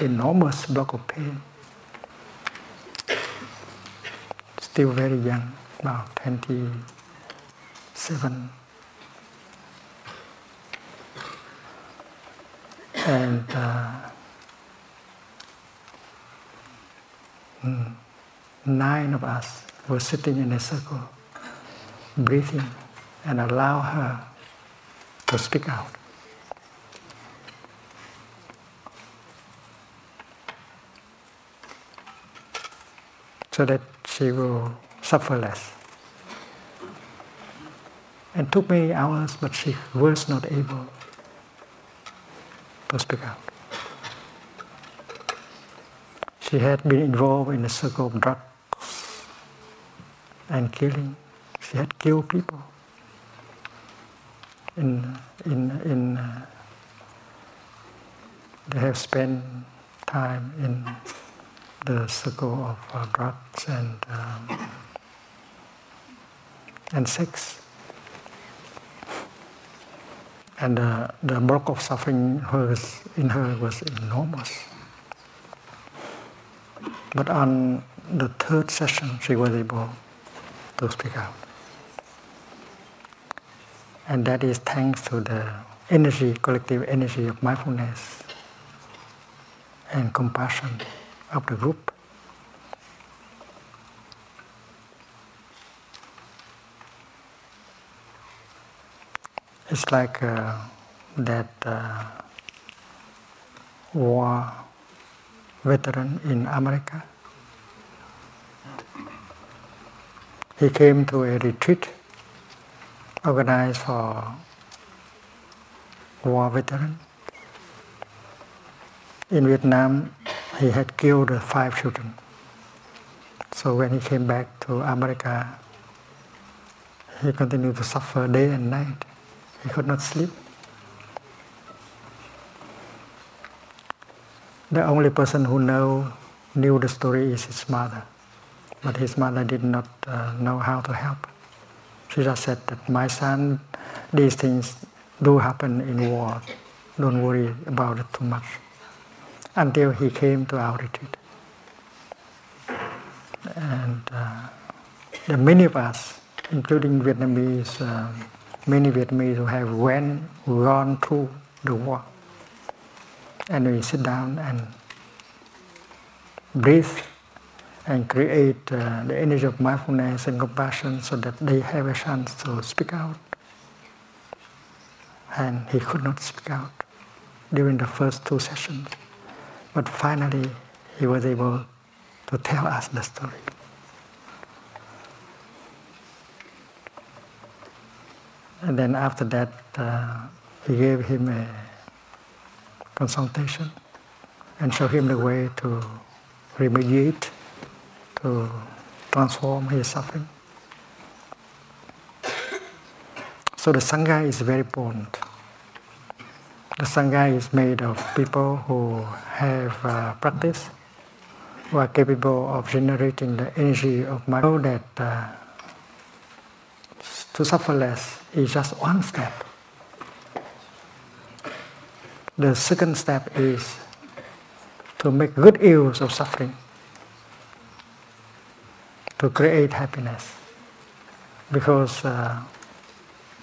[SPEAKER 1] enormous block of pain. Still very young, about 27. And uh, nine of us were sitting in a circle, breathing, and allow her to speak out. So that she will suffer less. And took many hours, but she was not able to speak out. She had been involved in a circle of drugs and killing. She had killed people. In, in, in, uh, they have spent time in the circle of uh, drugs and um, and sex. And uh, the bulk of suffering hers, in her was enormous. But on the third session, she was able to speak out. And that is thanks to the energy, collective energy of mindfulness and compassion of the group. It's like uh, that uh, war veteran in America. He came to a retreat organized for war veterans. In Vietnam, he had killed five children. So when he came back to America, he continued to suffer day and night. He could not sleep. The only person who know, knew the story is his mother. But his mother did not uh, know how to help. She just said that my son, these things do happen in war. Don't worry about it too much. Until he came to our retreat. And uh, are many of us, including Vietnamese, uh, many Vietnamese who have went, gone through the war. And we sit down and breathe and create uh, the energy of mindfulness and compassion so that they have a chance to speak out. And he could not speak out during the first two sessions. But finally, he was able to tell us the story. And then after that, uh, he gave him a consultation and showed him the way to remediate, to transform his suffering. So the Sangha is very important. The Sangha is made of people who have uh, practice, who are capable of generating the energy of mind. That uh, to suffer less is just one step. The second step is to make good use of suffering, to create happiness, because uh,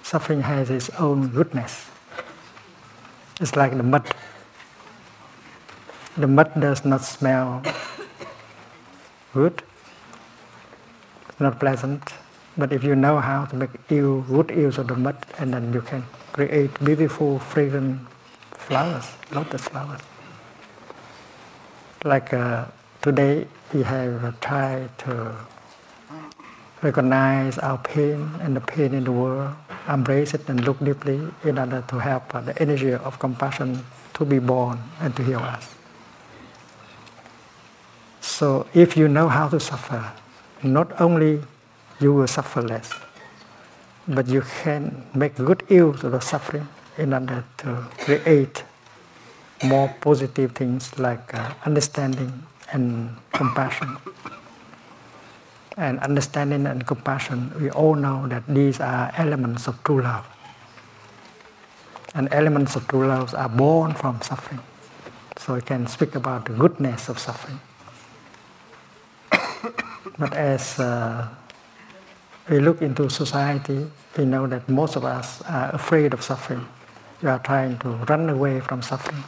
[SPEAKER 1] suffering has its own goodness. It's like the mud. The mud does not smell good, it's not pleasant, but if you know how to make use, good use of the mud, and then you can create beautiful, fragrant flowers, lotus flowers. Like uh, today, we have tried to recognize our pain and the pain in the world, embrace it and look deeply in order to help uh, the energy of compassion to be born and to heal us. So if you know how to suffer, not only you will suffer less, but you can make good use of the suffering in order to create more positive things like uh, understanding and compassion. And understanding and compassion, we all know that these are elements of true love. And elements of true love are born from suffering. So we can speak about the goodness of suffering. but as uh, we look into society, we know that most of us are afraid of suffering. We are trying to run away from suffering.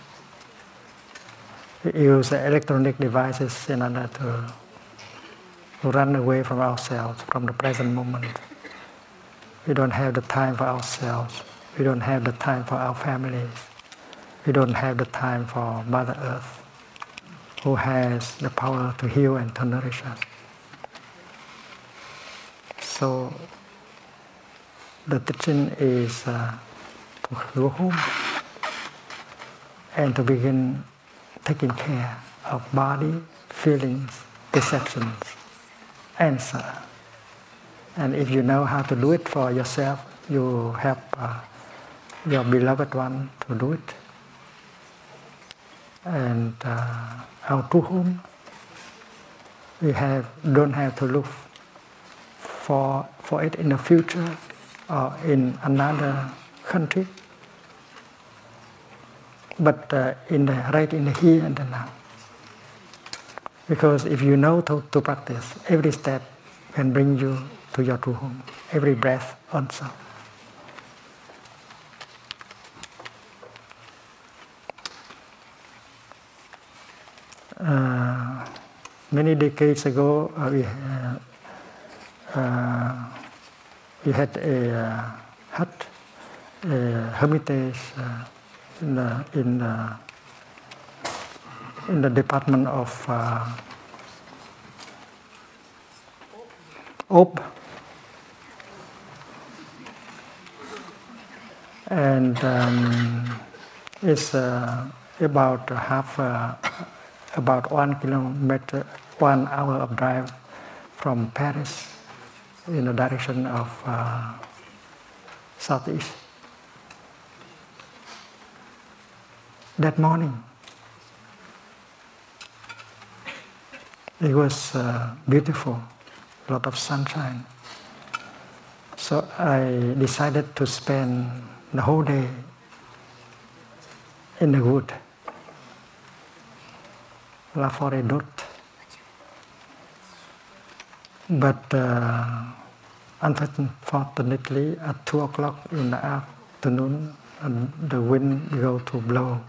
[SPEAKER 1] We use electronic devices in order to run away from ourselves, from the present moment. We don't have the time for ourselves. We don't have the time for our families. We don't have the time for Mother Earth, who has the power to heal and to nourish us. So the teaching is uh, to go home and to begin taking care of body, feelings, perceptions, answer. And if you know how to do it for yourself, you help uh, your beloved one to do it. And uh, our true home, we have don't have to look for for it in the future or in another country, but uh, in the right in the here and the now. Because if you know to, to practice, every step can bring you to your true home, every breath also. Uh, many decades ago, uh, we, uh, uh we had a uh, hut, a hermitage uh, in in in the department of uh, Aube. And um, it's uh, about half, uh, about one kilometer, one hour of drive from Paris in the direction of uh, southeast. That morning, It was uh, beautiful, a lot of sunshine. So I decided to spend the whole day in the wood, La Forêt d'Othe. But uh, unfortunately, at two o'clock in the afternoon, the wind began to blow,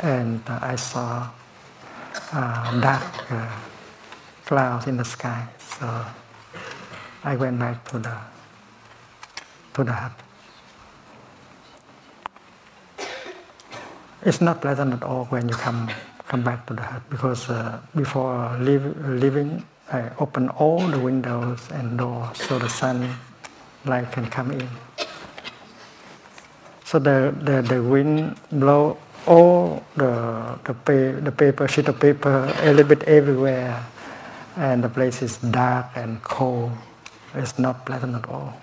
[SPEAKER 1] and uh, I saw uh, dark uh, clouds in the sky. So I went back to the to the hut. It's not pleasant at all when you come come back to the hut because uh, before leave, leaving, I open all the windows and doors so the sun light can come in. So the, the, the wind blow all the the, pa- the paper sheet of paper a little bit everywhere and the place is dark and cold. It's not pleasant at all.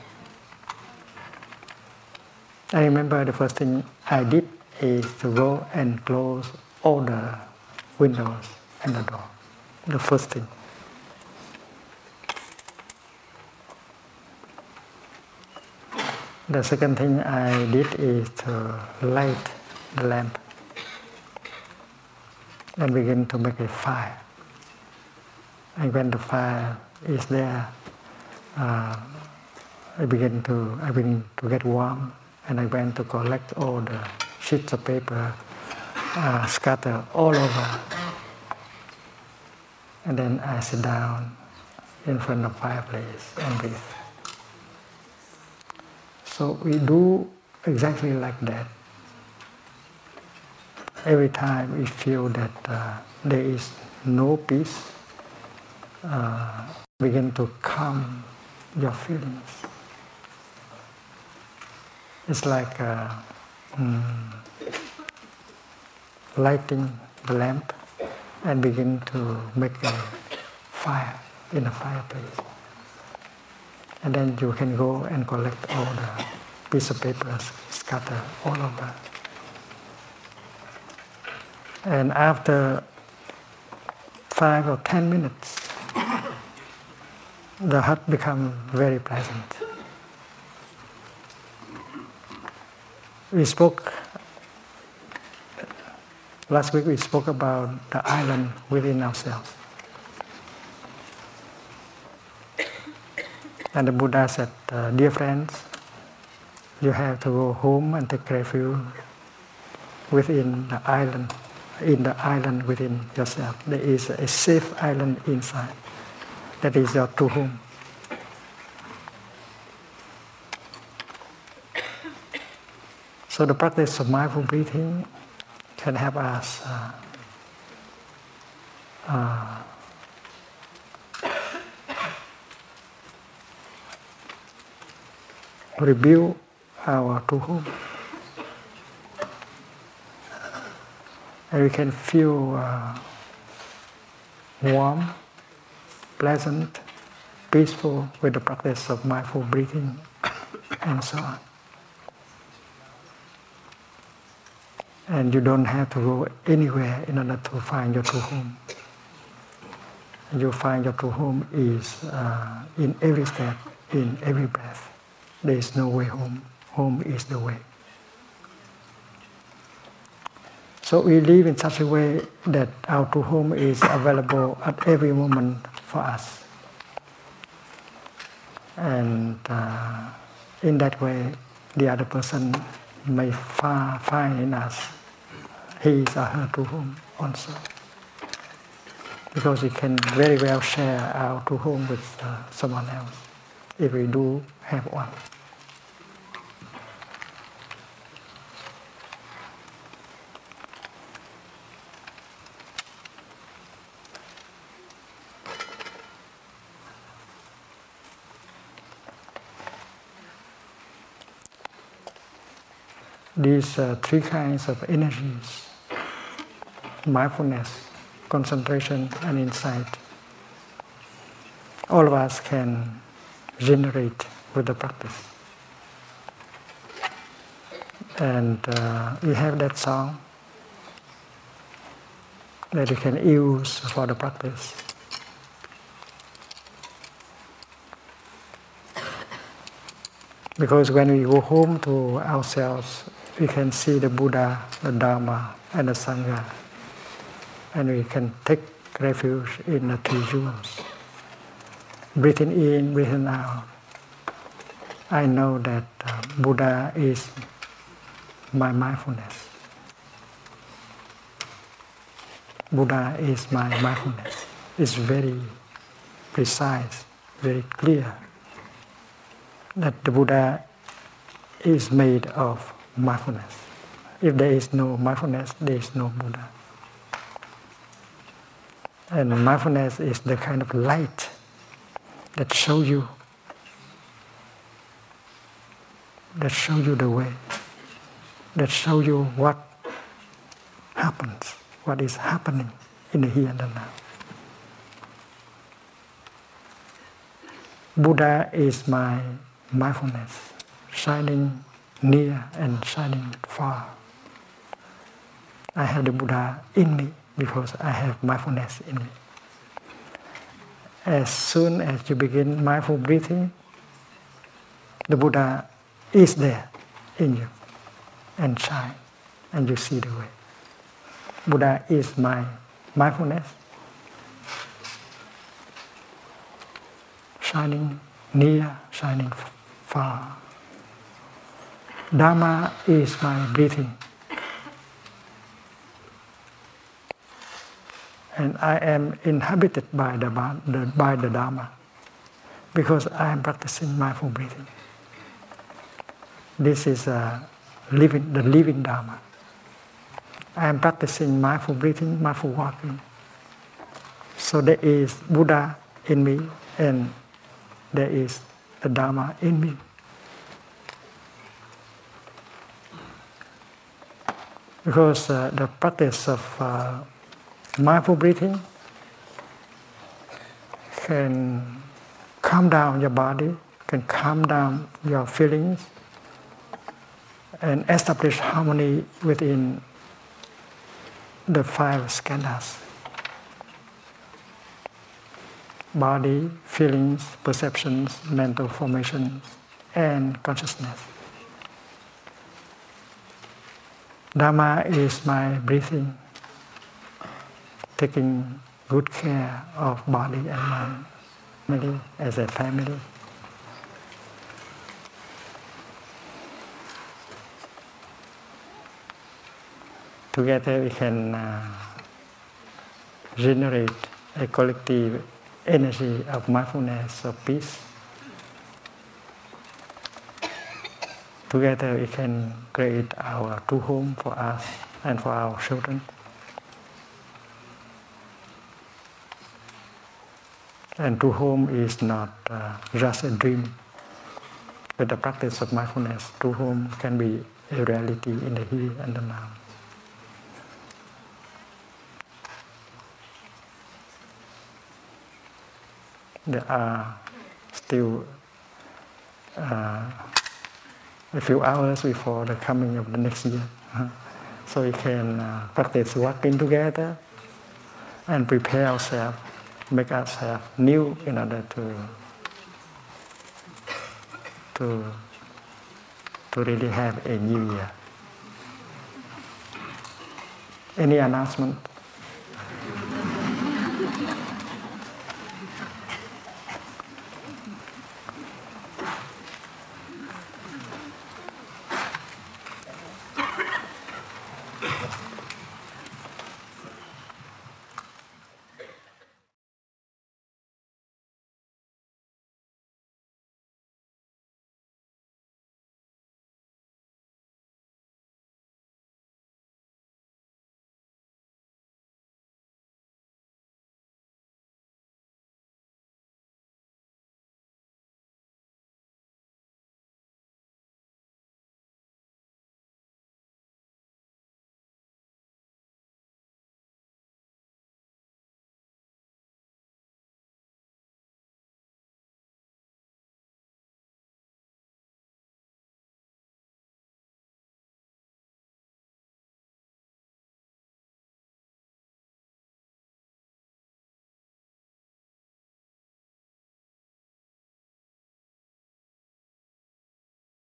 [SPEAKER 1] I remember the first thing I did is to go and close all the windows and the door. The first thing. The second thing I did is to light the lamp and begin to make a fire. And when the fire is there, uh, I begin to I begin to get warm, and I went to collect all the sheets of paper uh, scattered all over, and then I sit down in front of the fireplace and breathe. So we do exactly like that. Every time we feel that uh, there is no peace, uh, begin to calm your feelings. It's like uh, mm, lighting the lamp and begin to make a fire in a fireplace. And then you can go and collect all the piece of paper scattered all over. And after five or ten minutes, the hut becomes very pleasant. We spoke last week. We spoke about the island within ourselves. And the Buddha said, uh, Dear friends, you have to go home and take refuge within the island, in the island within yourself. There is a safe island inside. That is your true home. So the practice of mindful breathing can help us uh, uh, our to whom. And we can feel uh, warm, pleasant, peaceful with the practice of mindful breathing and so on. And you don't have to go anywhere in order to find your true home. You find your true home is uh, in every step, in every breath. There is no way home. Home is the way. So we live in such a way that our true home is available at every moment for us. And uh, in that way, the other person may find in us his or her true home also. Because we can very well share our true home with uh, someone else if we do have one. These uh, three kinds of energies mindfulness, concentration, and insight all of us can generate with the practice. And uh, we have that song that we can use for the practice. Because when we go home to ourselves, we can see the Buddha, the Dharma, and the Sangha. And we can take refuge in the three jewels. Breathing in, breathing out. I know that uh, Buddha is my mindfulness. Buddha is my mindfulness. It's very precise, very clear that the Buddha is made of mindfulness. If there is no mindfulness, there is no Buddha. And mindfulness is the kind of light that show you that show you the way, that show you what happens, what is happening in the here and the now. Buddha is my mindfulness, shining near and shining far. I have the Buddha in me because I have mindfulness in me. As soon as you begin mindful breathing, the Buddha is there in you and shine, and you see the way. Buddha is my mindfulness, shining near, shining far. Dharma is my breathing. And I am inhabited by the, by the Dharma because I am practicing mindful breathing. This is a living, the living Dharma. I am practicing mindful breathing, mindful walking. So there is Buddha in me and there is the Dharma in me. Because uh, the practice of uh, mindful breathing can calm down your body, can calm down your feelings, and establish harmony within the five skandhas body, feelings, perceptions, mental formations, and consciousness. Dharma is my breathing, taking good care of body and mind, family as a family. Together we can uh, generate a collective energy of mindfulness, of peace. Together we can create our true home for us and for our children. And true home is not uh, just a dream. With the practice of mindfulness, true home can be a reality in the here and the now. There are still uh, a few hours before the coming of the next year. So we can uh, practice working together and prepare ourselves, make ourselves new in order to to to really have a new year. Any announcement?